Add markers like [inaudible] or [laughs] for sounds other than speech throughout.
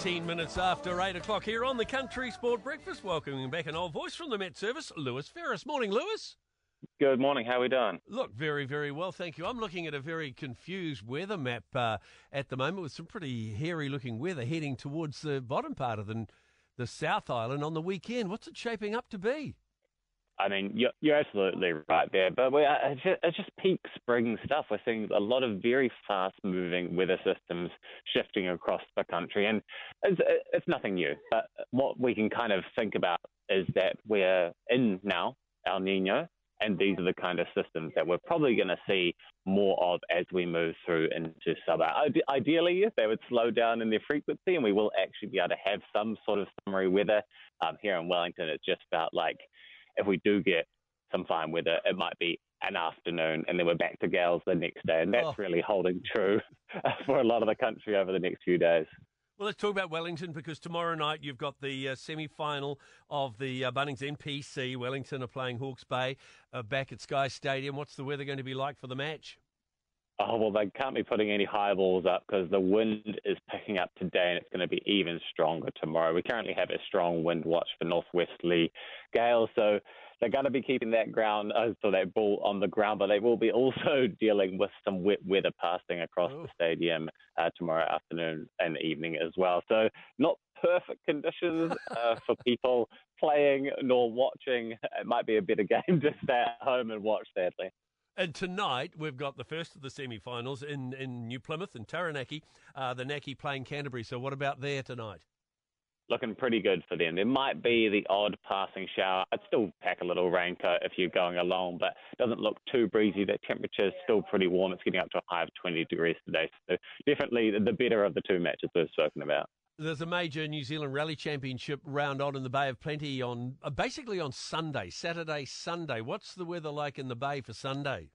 18 minutes after 8 o'clock here on the Country Sport Breakfast. Welcoming back an old voice from the Met Service, Lewis Ferris. Morning, Lewis. Good morning. How are we doing? Look, very, very well, thank you. I'm looking at a very confused weather map uh, at the moment with some pretty hairy looking weather heading towards the bottom part of the, the South Island on the weekend. What's it shaping up to be? I mean, you're, you're absolutely right there, but we, it's, just, it's just peak spring stuff. We're seeing a lot of very fast moving weather systems shifting across the country, and it's, it's nothing new. But what we can kind of think about is that we're in now El Nino, and these are the kind of systems that we're probably going to see more of as we move through into summer. Ideally, they would slow down in their frequency, and we will actually be able to have some sort of summery weather. Um, here in Wellington, it's just about like if we do get some fine weather, it might be an afternoon and then we're back to gales the next day. And that's oh. really holding true [laughs] for a lot of the country over the next few days. Well, let's talk about Wellington because tomorrow night you've got the uh, semi final of the uh, Bunnings NPC. Wellington are playing Hawke's Bay uh, back at Sky Stadium. What's the weather going to be like for the match? Oh, well, they can't be putting any high balls up because the wind is picking up today and it's going to be even stronger tomorrow. We currently have a strong wind watch for northwesterly gales, so they're going to be keeping that ground, uh, so that ball on the ground, but they will be also [laughs] dealing with some wet weather passing across the stadium uh, tomorrow afternoon and evening as well. So, not perfect conditions [laughs] uh, for people playing nor watching. It might be a better [laughs] game to stay at home and watch, sadly. And tonight we've got the first of the semi-finals in, in New Plymouth and Taranaki. Uh, the Naki playing Canterbury. So what about there tonight? Looking pretty good for them. There might be the odd passing shower. I'd still pack a little raincoat if you're going along, but it doesn't look too breezy. The temperature is still pretty warm. It's getting up to a high of 20 degrees today. So definitely the better of the two matches we've spoken about there's a major New Zealand Rally Championship round on in the Bay of Plenty on uh, basically on Sunday, Saturday, Sunday. What's the weather like in the Bay for Sunday?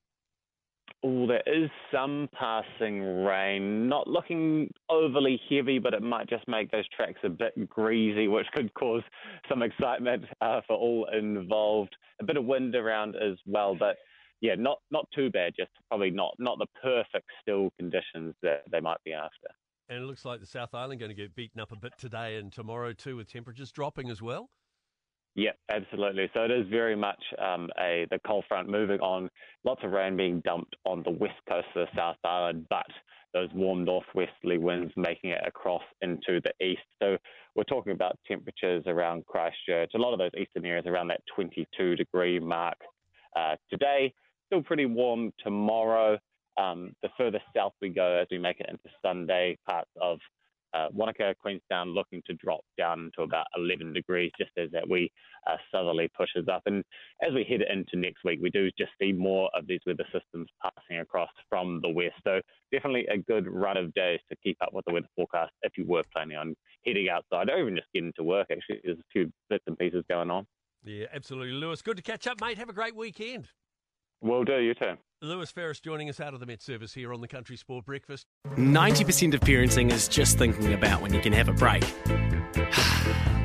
Oh, there is some passing rain. Not looking overly heavy, but it might just make those tracks a bit greasy, which could cause some excitement uh, for all involved. A bit of wind around as well, but yeah, not not too bad. Just probably not not the perfect still conditions that they might be after. And it looks like the South Island going to get beaten up a bit today and tomorrow too, with temperatures dropping as well. Yeah, absolutely. So it is very much um, a the cold front moving on. Lots of rain being dumped on the west coast of the South Island, but those warm northwesterly winds making it across into the east. So we're talking about temperatures around Christchurch, a lot of those eastern areas around that 22 degree mark uh, today. Still pretty warm tomorrow. Um, the further south we go as we make it into Sunday, parts of uh, Wanaka, Queenstown looking to drop down to about 11 degrees just as that we uh, southerly pushes up. And as we head into next week, we do just see more of these weather systems passing across from the west. So definitely a good run of days to keep up with the weather forecast if you were planning on heading outside or even just getting to work. Actually, there's a few bits and pieces going on. Yeah, absolutely, Lewis. Good to catch up, mate. Have a great weekend. Will do, you too. Lewis Ferris joining us out of the Met Service here on the Country Sport Breakfast. 90% of parenting is just thinking about when you can have a break. [sighs]